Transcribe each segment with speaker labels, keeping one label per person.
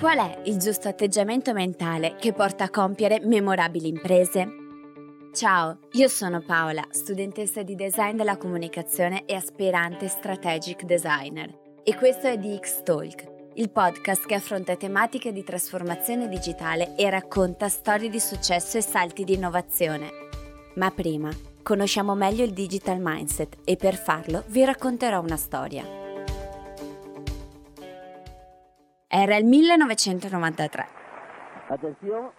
Speaker 1: Qual è il giusto atteggiamento mentale che porta a compiere memorabili imprese? Ciao, io sono Paola, studentessa di design della comunicazione e aspirante strategic designer. E questo è DX Talk, il podcast che affronta tematiche di trasformazione digitale e racconta storie di successo e salti di innovazione. Ma prima, conosciamo meglio il digital mindset e per farlo vi racconterò una storia. Era il 1993.
Speaker 2: Attenzione,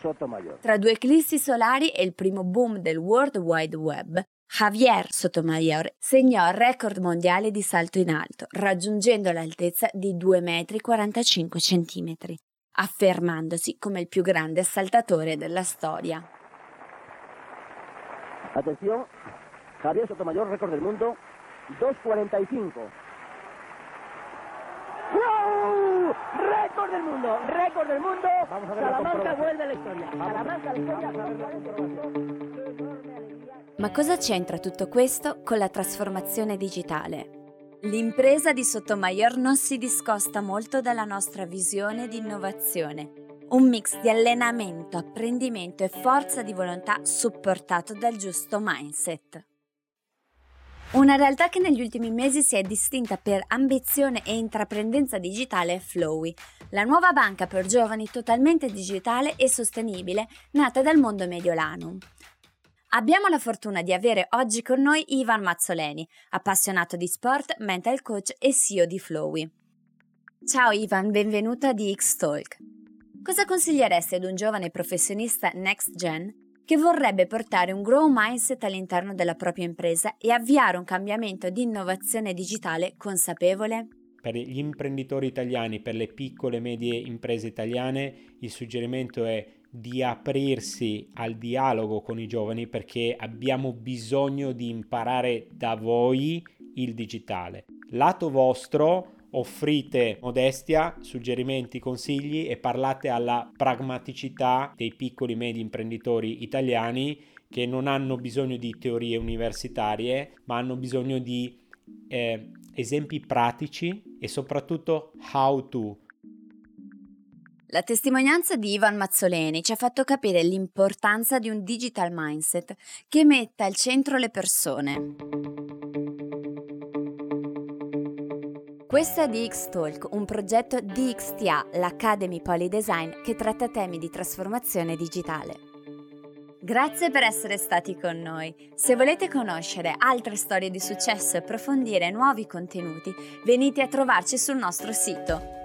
Speaker 2: Sotomayor.
Speaker 1: Tra due eclissi solari e il primo boom del World Wide Web, Javier Sotomayor segnò il record mondiale di salto in alto, raggiungendo l'altezza di 2,45 m, affermandosi come il più grande saltatore della storia.
Speaker 2: Attenzione, Javier Sotomayor, record del mundo, 2.45. ¡Wow! ¡Récord del mundo! ¡Récord del mundo! Vamos a ver Salamanca vuelve a la historia. Salamanca la historia.
Speaker 1: Ma cosa c'entra tutto questo con la trasformazione digitale? L'impresa di Sotomayor non si discosta molto dalla nostra visione di innovazione, un mix di allenamento, apprendimento e forza di volontà supportato dal giusto mindset. Una realtà che negli ultimi mesi si è distinta per ambizione e intraprendenza digitale è Flowy, la nuova banca per giovani totalmente digitale e sostenibile nata dal mondo mediolano. Abbiamo la fortuna di avere oggi con noi Ivan Mazzoleni, appassionato di sport, mental coach e CEO di Flowy. Ciao Ivan, benvenuto a DX Talk. Cosa consiglieresti ad un giovane professionista next gen che vorrebbe portare un grow mindset all'interno della propria impresa e avviare un cambiamento di innovazione digitale consapevole?
Speaker 3: Per gli imprenditori italiani, per le piccole e medie imprese italiane, il suggerimento è di aprirsi al dialogo con i giovani perché abbiamo bisogno di imparare da voi il digitale. Lato vostro, offrite modestia, suggerimenti, consigli e parlate alla pragmaticità dei piccoli e medi imprenditori italiani che non hanno bisogno di teorie universitarie, ma hanno bisogno di eh, esempi pratici e soprattutto how to.
Speaker 1: La testimonianza di Ivan Mazzoleni ci ha fatto capire l'importanza di un digital mindset che metta al centro le persone. Questo è DX Talk, un progetto DXTA, l'Academy Polydesign che tratta temi di trasformazione digitale. Grazie per essere stati con noi. Se volete conoscere altre storie di successo e approfondire nuovi contenuti, venite a trovarci sul nostro sito